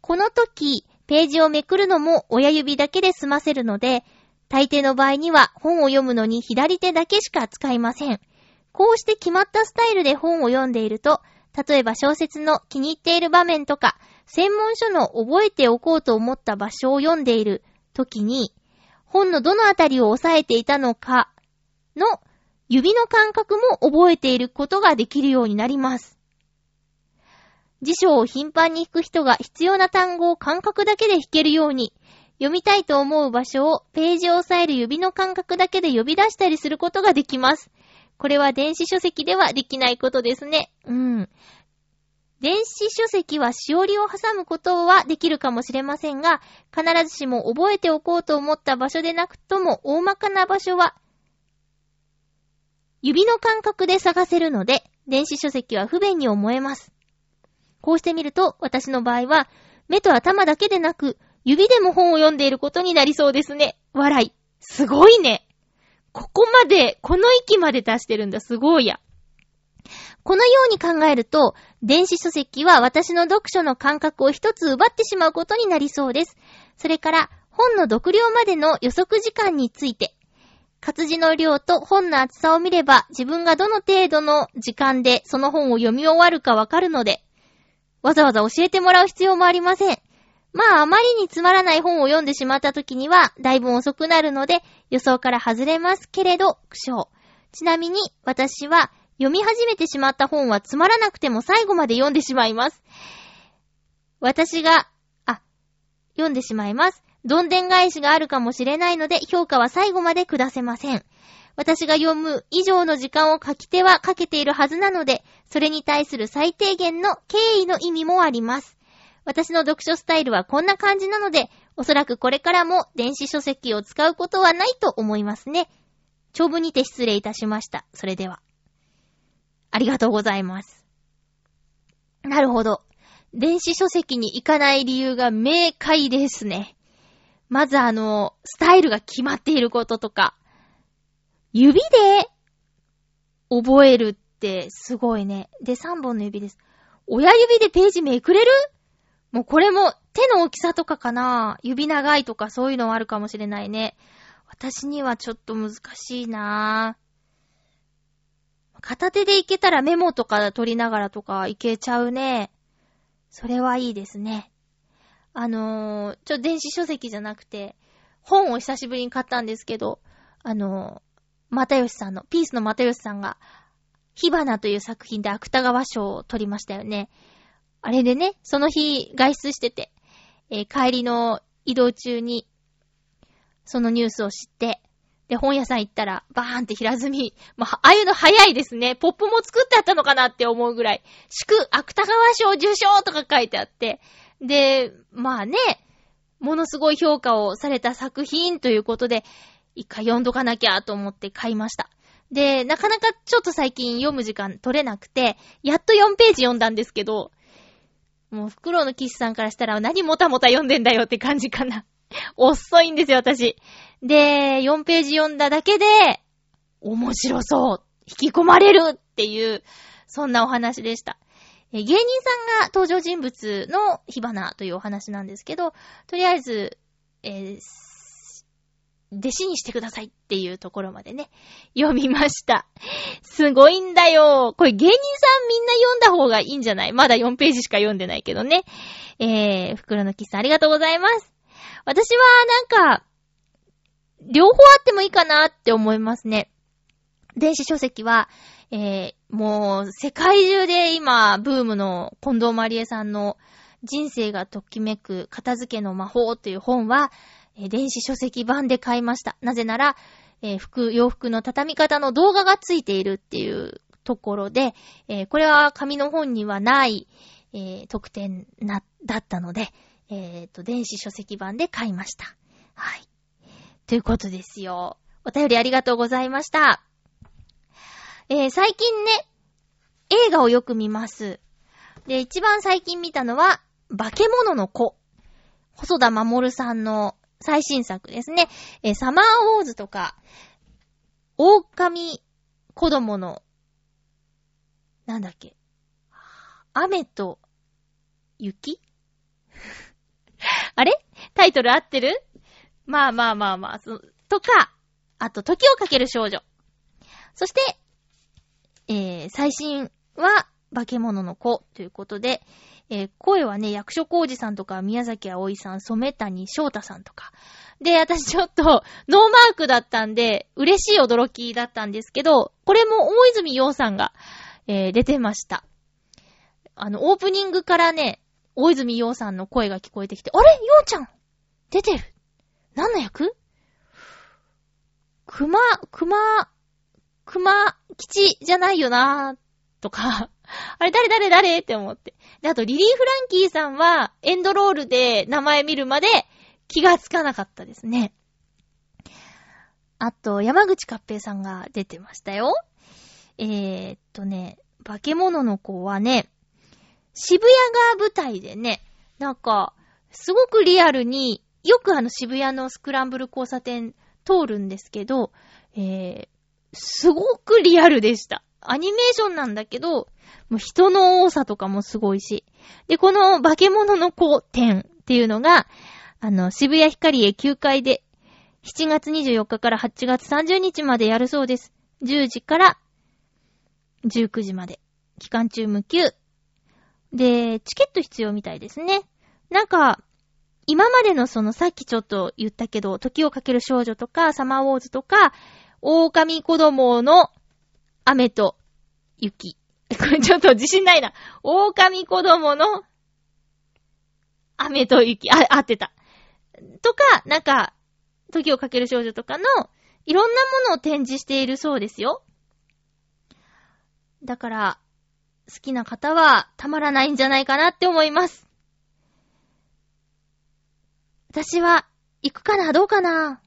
この時、ページをめくるのも親指だけで済ませるので、大抵の場合には本を読むのに左手だけしか使いません。こうして決まったスタイルで本を読んでいると、例えば小説の気に入っている場面とか、専門書の覚えておこうと思った場所を読んでいる時に、本のどのあたりを押さえていたのかの指の感覚も覚えていることができるようになります。辞書を頻繁に引く人が必要な単語を感覚だけで引けるように、読みたいと思う場所をページを押さえる指の感覚だけで呼び出したりすることができます。これは電子書籍ではできないことですね。うん。電子書籍はしおりを挟むことはできるかもしれませんが、必ずしも覚えておこうと思った場所でなくとも大まかな場所は、指の感覚で探せるので、電子書籍は不便に思えます。こうしてみると、私の場合は、目と頭だけでなく、指でも本を読んでいることになりそうですね。笑い。すごいね。ここまで、この域まで出してるんだ。すごいや。このように考えると、電子書籍は私の読書の感覚を一つ奪ってしまうことになりそうです。それから、本の読量までの予測時間について、活字の量と本の厚さを見れば、自分がどの程度の時間でその本を読み終わるかわかるので、わざわざ教えてもらう必要もありません。まあ、あまりにつまらない本を読んでしまった時には、だいぶ遅くなるので、予想から外れますけれど、苦笑。ちなみに、私は、読み始めてしまった本はつまらなくても最後まで読んでしまいます。私が、あ、読んでしまいます。どんでん返しがあるかもしれないので、評価は最後まで下せません。私が読む以上の時間を書き手はかけているはずなので、それに対する最低限の敬意の意味もあります。私の読書スタイルはこんな感じなので、おそらくこれからも電子書籍を使うことはないと思いますね。長文にて失礼いたしました。それでは。ありがとうございます。なるほど。電子書籍に行かない理由が明快ですね。まずあの、スタイルが決まっていることとか、指で覚えるってすごいね。で、3本の指です。親指でページめくれる？もうこれも手の大きさとかかな指長いとかそういうのはあるかもしれないね。私にはちょっと難しいなぁ片手でいけたらメモとか取りながらとかいけちゃうね。それはいいですね。あのー、ちょ、電子書籍じゃなくて、本を久しぶりに買ったんですけど、あのー、又吉さんの、ピースの又吉さんが、火花という作品で芥川賞を取りましたよね。あれでね、その日外出してて、えー、帰りの移動中に、そのニュースを知って、で、本屋さん行ったら、バーンって平積み。まあ、ああいうの早いですね。ポップも作ってあったのかなって思うぐらい。祝、芥川賞受賞とか書いてあって。で、まあね、ものすごい評価をされた作品ということで、一回読んどかなきゃと思って買いました。で、なかなかちょっと最近読む時間取れなくて、やっと4ページ読んだんですけど、もう、袋の騎士さんからしたら何もたもた読んでんだよって感じかな。遅いんですよ、私。で、4ページ読んだだけで、面白そう、引き込まれるっていう、そんなお話でした。芸人さんが登場人物の火花というお話なんですけど、とりあえず、えー、弟子にしてくださいっていうところまでね、読みました。すごいんだよ。これ芸人さんみんな読んだ方がいいんじゃない？まだ4ページしか読んでないけどね。えー、袋のキスありがとうございます。私はなんか、両方あってもいいかなって思いますね。電子書籍は、えー、もう、世界中で今、ブームの近藤まりえさんの人生がときめく片付けの魔法という本は、えー、電子書籍版で買いました。なぜなら、えー、服、洋服の畳み方の動画がついているっていうところで、えー、これは紙の本にはない、えー、特典な、だったので、えっ、と、電子書籍版で買いました。はい。ということですよ。お便りありがとうございました。えー、最近ね、映画をよく見ます。で、一番最近見たのは、化け物の子。細田守さんの最新作ですね。えー、サマーウォーズとか、狼子供の、なんだっけ。雨と雪？あれ？タイトル合ってる？まあまあまあまあ、そ、とか、あと、時をかける少女。そして、えー、最新は、化け物の子ということで、えー、声はね、役所広司さんとか、宮崎葵さん、染谷翔太さんとか。で、私ちょっと、ノーマークだったんで、嬉しい驚きだったんですけど、これも大泉洋さんが、えー、出てました。あの、オープニングからね、大泉洋さんの声が聞こえてきて、あれ？洋ちゃん？出てる何の役？熊、熊、熊吉じゃないよなーとか、あれ誰誰誰って思って。で、あとリリー・フランキーさんはエンドロールで名前見るまで気がつかなかったですね。あと、山口勝平さんが出てましたよ。えー、っとね、化け物の子はね、渋谷が舞台でね、なんか、すごくリアルによくあの渋谷のスクランブル交差点通るんですけど、えー、すごくリアルでした。アニメーションなんだけど、もう人の多さとかもすごいし。で、この化け物の子店っていうのが、あの、渋谷ヒカリエ9階で、7月24日から8月30日までやるそうです。10時から19時まで。期間中無休。で、チケット必要みたいですね。なんか、今までのそのさっきちょっと言ったけど、時をかける少女とか、サマーウォーズとか、狼子供の雨と雪。これちょっと自信ないな。狼子供の雨と雪。あ、合ってた。とか、なんか、時をかける少女とかの、いろんなものを展示しているそうですよ。だから、好きな方はたまらないんじゃないかなって思います。私は、行くかなどうかな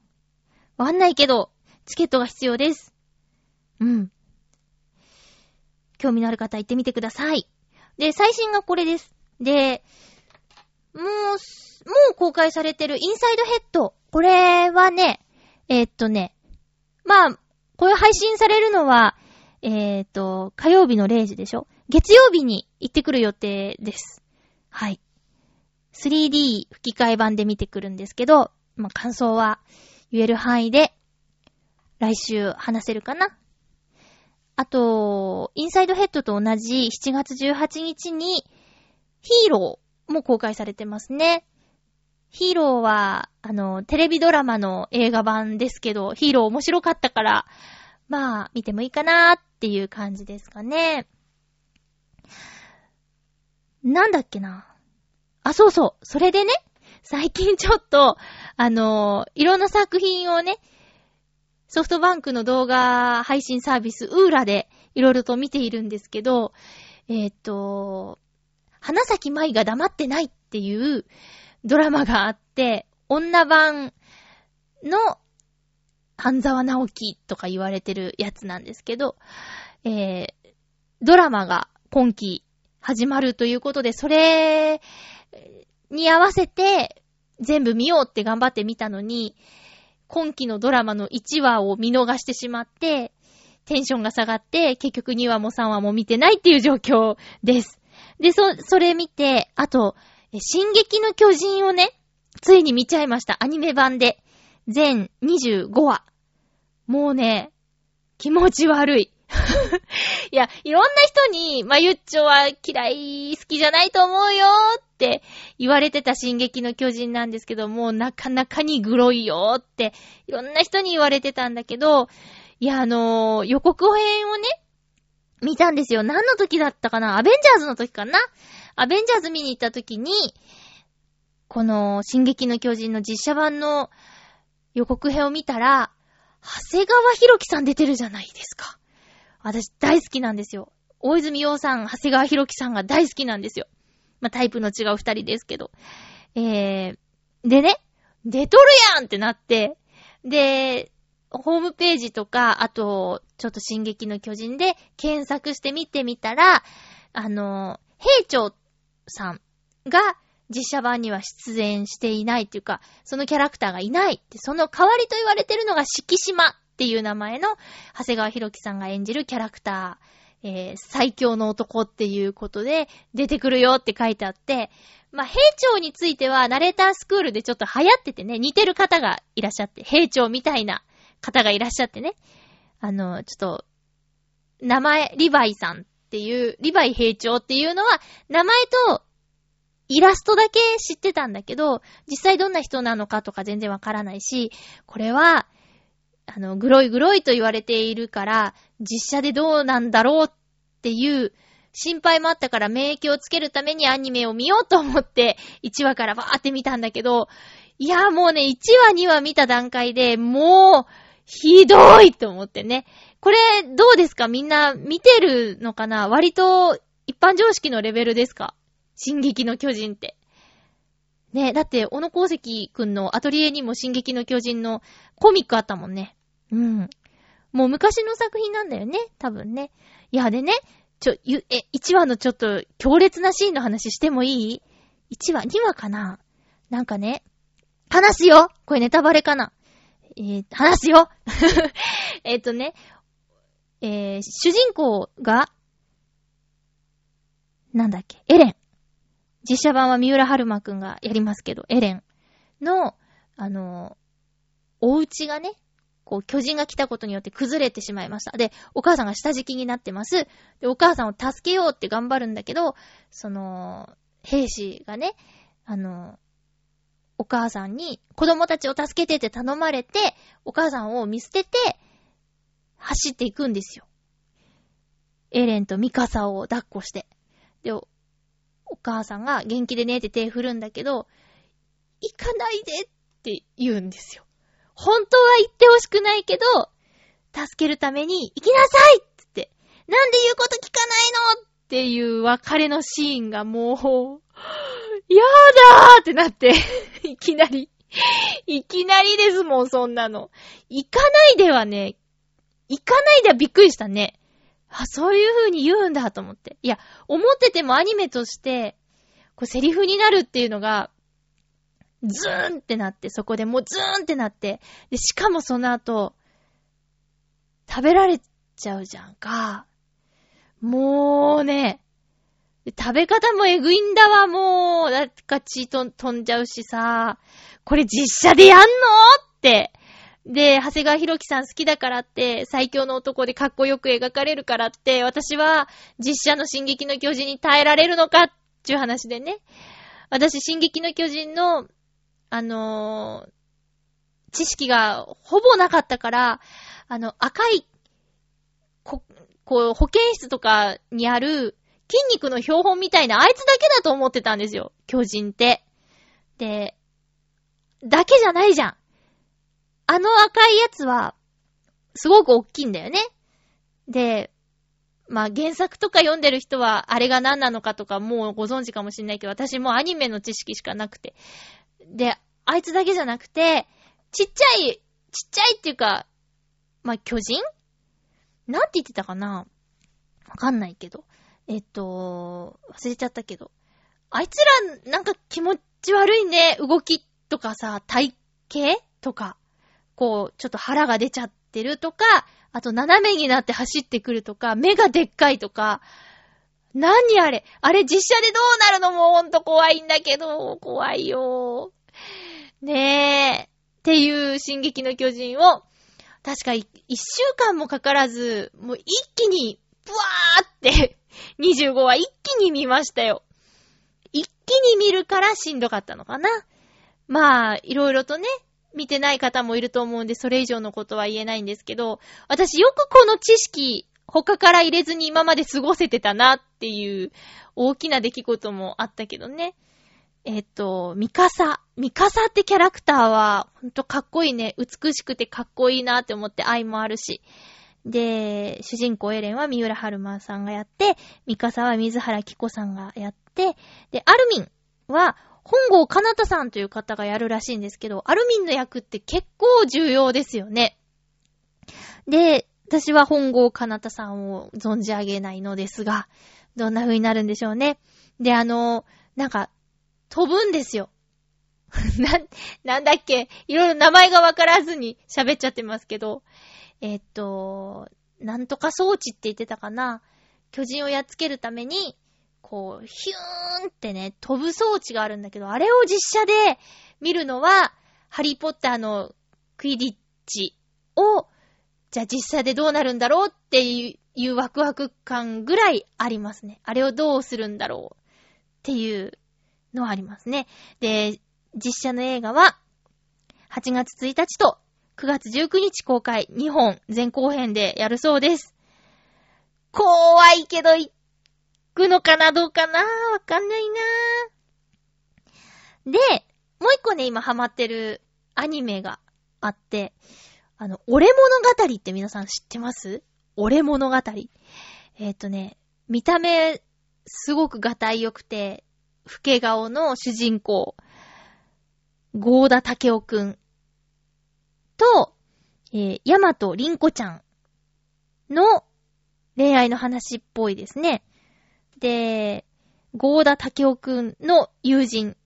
わかんないけど、チケットが必要です。うん。興味のある方行ってみてください。で、最新がこれです。で、もう、もう公開されてるインサイドヘッド。これはね、えー、っとね、まあ、これ配信されるのは、えー、っと、火曜日の0時でしょ？月曜日に行ってくる予定です。はい。3D 吹き替え版で見てくるんですけど、まあ、感想は言える範囲で、来週話せるかなあと、インサイドヘッドと同じ7月18日に、ヒーローも公開されてますね。ヒーローは、あの、テレビドラマの映画版ですけど、ヒーロー面白かったから、まあ、見てもいいかなーっていう感じですかね。なんだっけな？あ、そうそう。それでね、最近ちょっと、あのいろんな作品をね、ソフトバンクの動画配信サービス、ウーラでいろいろと見ているんですけど、えっ、と、花咲舞が黙ってないっていうドラマがあって、女版の半沢直樹とか言われてるやつなんですけど、えー、ドラマが今季始まるということで、それに合わせて全部見ようって頑張ってみたのに、今期のドラマの1話を見逃してしまって、テンションが下がって、結局2話も3話も見てないっていう状況です。で、そ、それ見て、あと、進撃の巨人をね、ついに見ちゃいました。アニメ版で。全25話。もうね、気持ち悪い。いや、いろんな人に、まゆっちょは嫌い、好きじゃないと思うよって言われてた進撃の巨人なんですけどもう、なかなかにグロいよって、いろんな人に言われてたんだけど、いや、あのー、予告編をね、見たんですよ。何の時だったかな？アベンジャーズの時かな？アベンジャーズ見に行った時に、この、進撃の巨人の実写版の予告編を見たら、長谷川博樹さん出てるじゃないですか。私大好きなんですよ。大泉洋さん、長谷川博樹さんが大好きなんですよ。まあ、タイプの違う二人ですけど。えー、でね、出とるやんってなって、で、ホームページとか、あと、ちょっと進撃の巨人で検索してみてみたら、あの、平長さんが実写版には出演していないっていうか、そのキャラクターがいないって、その代わりと言われてるのが敷島っっていう名前の長谷川博樹さんが演じるキャラクター、えー、最強の男っていうことで出てくるよって書いてあって、まあ、兵長についてはナレータースクールでちょっと流行っててね、似てる方がいらっしゃって、兵長みたいな方がいらっしゃってね、あの、ちょっと、名前、リヴァイさんっていう、リヴァイ兵長っていうのは、名前とイラストだけ知ってたんだけど、実際どんな人なのかとか全然わからないし、これは、あの、グロいグロいと言われているから、実写でどうなんだろうっていう心配もあったから免疫をつけるためにアニメを見ようと思って1話からバーって見たんだけど、いやもうね、1話2話見た段階でもう、ひどいと思ってね。これ、どうですか？みんな見てるのかな？割と一般常識のレベルですか？進撃の巨人って。ね、だって、小野功石くんのアトリエにも進撃の巨人のコミックあったもんね。うん。もう昔の作品なんだよね、多分ね。いや、でね、ちょ、ゆ、え、1話のちょっと強烈なシーンの話してもいい ?1 話、2話かな？なんかね、話すよこれネタバレかな？えー、話すよ えっとね、えー、主人公が、なんだっけ、エレン。実写版は三浦春馬くんがやりますけど、エレンの、あの、お家がね、こう、巨人が来たことによって崩れてしまいました。で、お母さんが下敷きになってます。で、お母さんを助けようって頑張るんだけど、その、兵士がね、あの、お母さんに子供たちを助けてって頼まれて、お母さんを見捨てて、走っていくんですよ。エレンとミカサを抱っこして。で、お母さんが元気でねって手振るんだけど、行かないでって言うんですよ。本当は言ってほしくないけど、助けるために行きなさいって。なんで言うこと聞かないのっていう別れのシーンがもう、やだーってなっていきなりいきなりですもん、そんなの。行かないではね、行かないではびっくりしたね。あ、そういう風に言うんだと思って。いや、思っててもアニメとして、こうセリフになるっていうのが、ズーンってなって、そこでもうズーンってなって、で、しかもその後、食べられちゃうじゃんか。もうね、食べ方もえぐいんだわ、もう。だか血と飛んじゃうしさ。これ実写でやんのって。で、長谷川博樹さん好きだからって、最強の男でかっこよく描かれるからって、私は実写の進撃の巨人に耐えられるのかっていう話でね。私、進撃の巨人の、あのー、知識がほぼなかったから、あの、赤い、こ、こう、保健室とかにある筋肉の標本みたいなあいつだけだと思ってたんですよ。巨人って。で、だけじゃないじゃん。あの赤いやつは、すごく大きいんだよね。で、まあ原作とか読んでる人はあれが何なのかとかもうご存知かもしんないけど、私もアニメの知識しかなくて。で、あいつだけじゃなくて、ちっちゃい、ちっちゃいっていうか、まあ巨人？なんて言ってたかな？わかんないけど。えっと、忘れちゃったけど。あいつら、なんか気持ち悪いね。動きとかさ、体型とか。こう、ちょっと腹が出ちゃってるとか、あと斜めになって走ってくるとか、目がでっかいとか。何あれあれ実写でどうなるのもほんと怖いんだけど、怖いよ。ねえ。っていう進撃の巨人を、確か一週間もかからず、もう一気に、ブワーって25は一気に見ましたよ。一気に見るからしんどかったのかな。まあ、いろいろとね、見てない方もいると思うんで、それ以上のことは言えないんですけど、私よくこの知識、他から入れずに今まで過ごせてたなっていう大きな出来事もあったけどね。えっ、と、ミカサ。ミカサってキャラクターは、ほんとかっこいいね。美しくてかっこいいなって思って愛もあるし。で、主人公エレンは三浦春馬さんがやって、ミカサは水原希子さんがやって、で、アルミンは、本郷かなたさんという方がやるらしいんですけど、アルミンの役って結構重要ですよね。で、私は本郷かなたさんを存じ上げないのですが、どんな風になるんでしょうね。で、あの、なんか、飛ぶんですよ。な、なんだっけ？いろいろ名前がわからずに喋っちゃってますけど、えっと、なんとか装置って言ってたかな。巨人をやっつけるために、こう、ヒューンってね、飛ぶ装置があるんだけど、あれを実写で見るのは、ハリーポッターのクイディッチを、じゃあ実写でどうなるんだろうっていうワクワク感ぐらいありますね。あれをどうするんだろうっていうのはありますね。で、実写の映画は、8月1日と9月19日公開、2本前後編でやるそうです。怖いけど行くのかなどうかなわかんないなで、もう一個ね、今ハマってるアニメがあって、あの、俺物語って皆さん知ってます？俺物語。えっ、ー、とね、見た目、すごくガタイ良くて、老け顔の主人公、ゴーダタケオくんと、えー、ヤマトリンコちゃんの恋愛の話っぽいですね。で、ゴーダタケオくんの友人、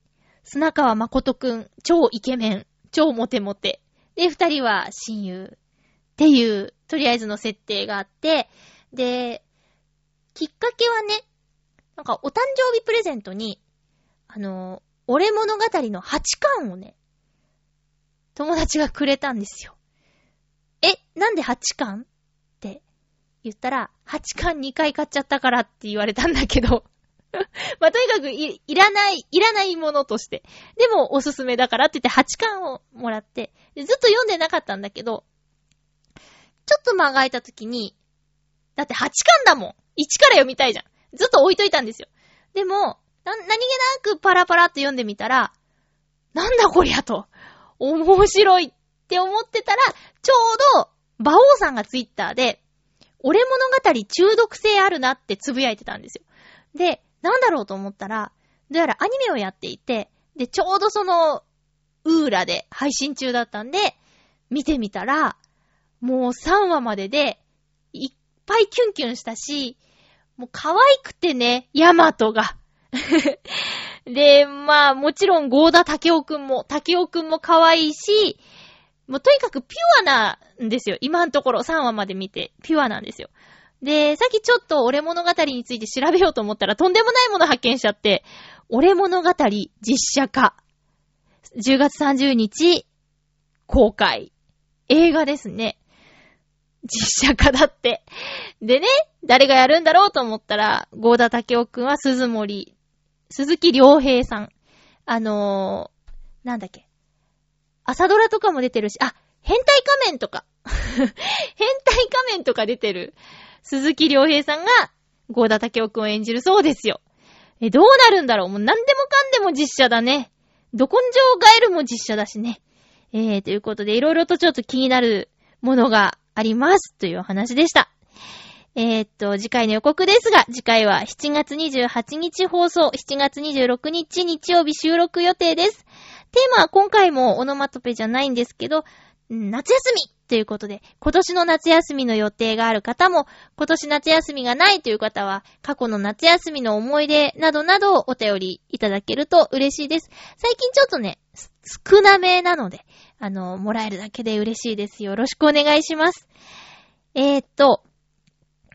砂川誠くん、超イケメン、超モテモテ。で、二人は親友っていう、とりあえずの設定があって、で、きっかけはね、なんかお誕生日プレゼントに、あの、俺物語の8巻をね、友達がくれたんですよ。え、なんで8巻？言ったら、8巻2回買っちゃったからって言われたんだけど まあ、とにかくい、いらない、いらないものとして。でも、おすすめだからって言って8巻をもらって、ずっと読んでなかったんだけど、ちょっと間が空いた時に、だって8巻だもん。1から読みたいじゃん。ずっと置いといたんですよ。でも、な、何気なくパラパラって読んでみたら、なんだこりゃと。面白いって思ってたら、ちょうど、馬王さんがツイッターで、俺物語中毒性あるなってつぶやいてたんですよ。で、なんだろうと思ったら、どうやらアニメをやっていて、で、ちょうどその、ウーラで配信中だったんで、見てみたら、もう3話までで、いっぱいキュンキュンしたし、もう可愛くてね、ヤマトが。で、まあ、もちろん、ゴーダタケオくんも、タケオくんも可愛いし、もうとにかくピュアなんですよ。今のところ3話まで見て、ピュアなんですよ。で、さっきちょっと俺物語について調べようと思ったらとんでもないもの発見しちゃって、俺物語実写化。10月30日公開。映画ですね。実写化だって。でね、誰がやるんだろうと思ったら、ゴーダタケオくんは鈴森、鈴木良平さん。あのー、なんだっけ。朝ドラとかも出てるし、あ、変態仮面とか。変態仮面とか出てる。鈴木良平さんが、ゴーダタケオくんを演じるそうですよ。え、どうなるんだろうもう何でもかんでも実写だね。ど根性ガエルも実写だしね。えー、ということで、いろいろとちょっと気になるものがあります。というお話でした。えー、っと、次回の予告ですが、次回は7月28日放送、7月26日日曜日収録予定です。テーマは今回もオノマトペじゃないんですけど、夏休みということで、今年の夏休みの予定がある方も、今年夏休みがないという方は、過去の夏休みの思い出などなどをお便りいただけると嬉しいです。最近ちょっとね、少なめなので、あの、もらえるだけで嬉しいです。よろしくお願いします。えー、っと、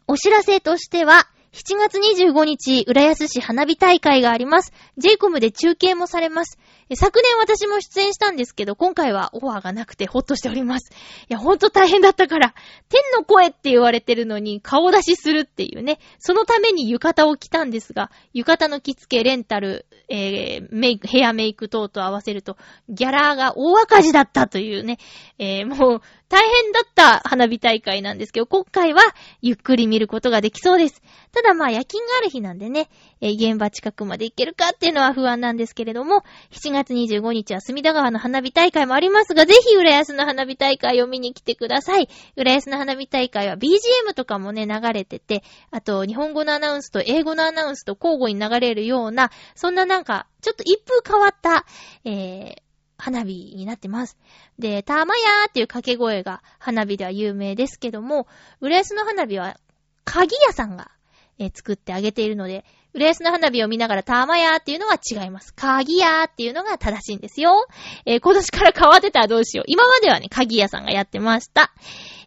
お知らせとしては、7月25日、浦安市花火大会があります。JCOM で中継もされます。昨年私も出演したんですけど、今回はオファーがなくてホッとしております。いや、ほんと大変だったから、天の声って言われてるのに顔出しするっていうね、そのために浴衣を着たんですが、浴衣の着付け、レンタル、えー、メイク、ヘアメイク等と合わせると、ギャラーが大赤字だったというね、えー、もう、大変だった花火大会なんですけど、今回はゆっくり見ることができそうです。ただまあ夜勤がある日なんでね、えー、現場近くまで行けるかっていうのは不安なんですけれども、7 2月25日は隅田川の花火大会もありますが、ぜひ浦安の花火大会を見に来てください。浦安の花火大会は BGM とかもね、流れてて、あと日本語のアナウンスと英語のアナウンスと交互に流れるような、そんななんか、ちょっと一風変わった、えー、花火になってます。で、たまやーっていう掛け声が花火では有名ですけども、浦安の花火は鍵屋さんが、えー、作ってあげているので、浦安の花火を見ながらたまやーっていうのは違います。鍵屋っていうのが正しいんですよ。えー、今年から変わってたらどうしよう。今まではね、鍵屋さんがやってました。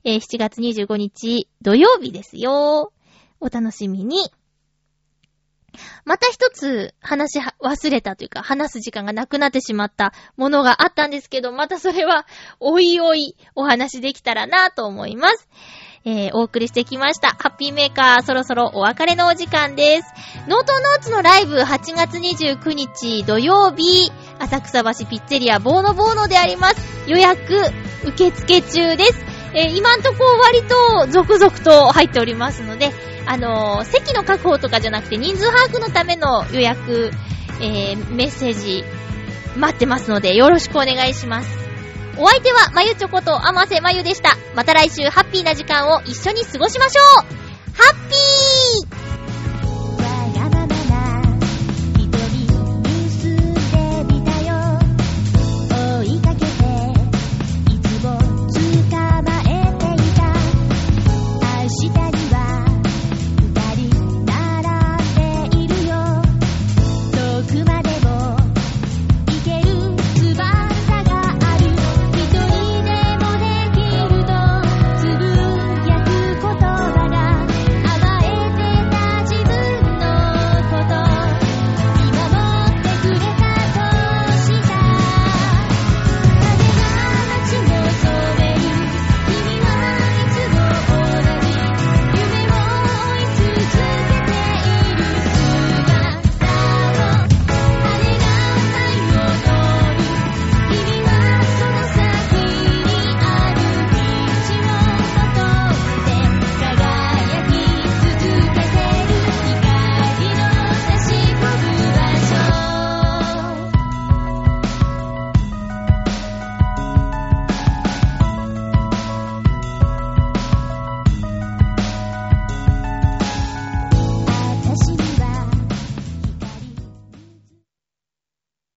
えー、7月25日土曜日ですよ。お楽しみに。また一つ話し忘れたというか、話す時間がなくなってしまったものがあったんですけど、またそれは、おいおいお話できたらなと思います。えー、お送りしてきました。ハッピーメーカー、そろそろお別れのお時間です。ノートノーツのライブ8月29日土曜日、浅草橋ピッツェリアボーノボーノであります。予約受付中です。えー、今んとこ割と続々と入っておりますので、あのー、席の確保とかじゃなくて人数把握のための予約、えー、メッセージ待ってますのでよろしくお願いします。お相手は、まゆちょこと、あませまゆでした。また来週、ハッピーな時間を一緒に過ごしましょうハッピー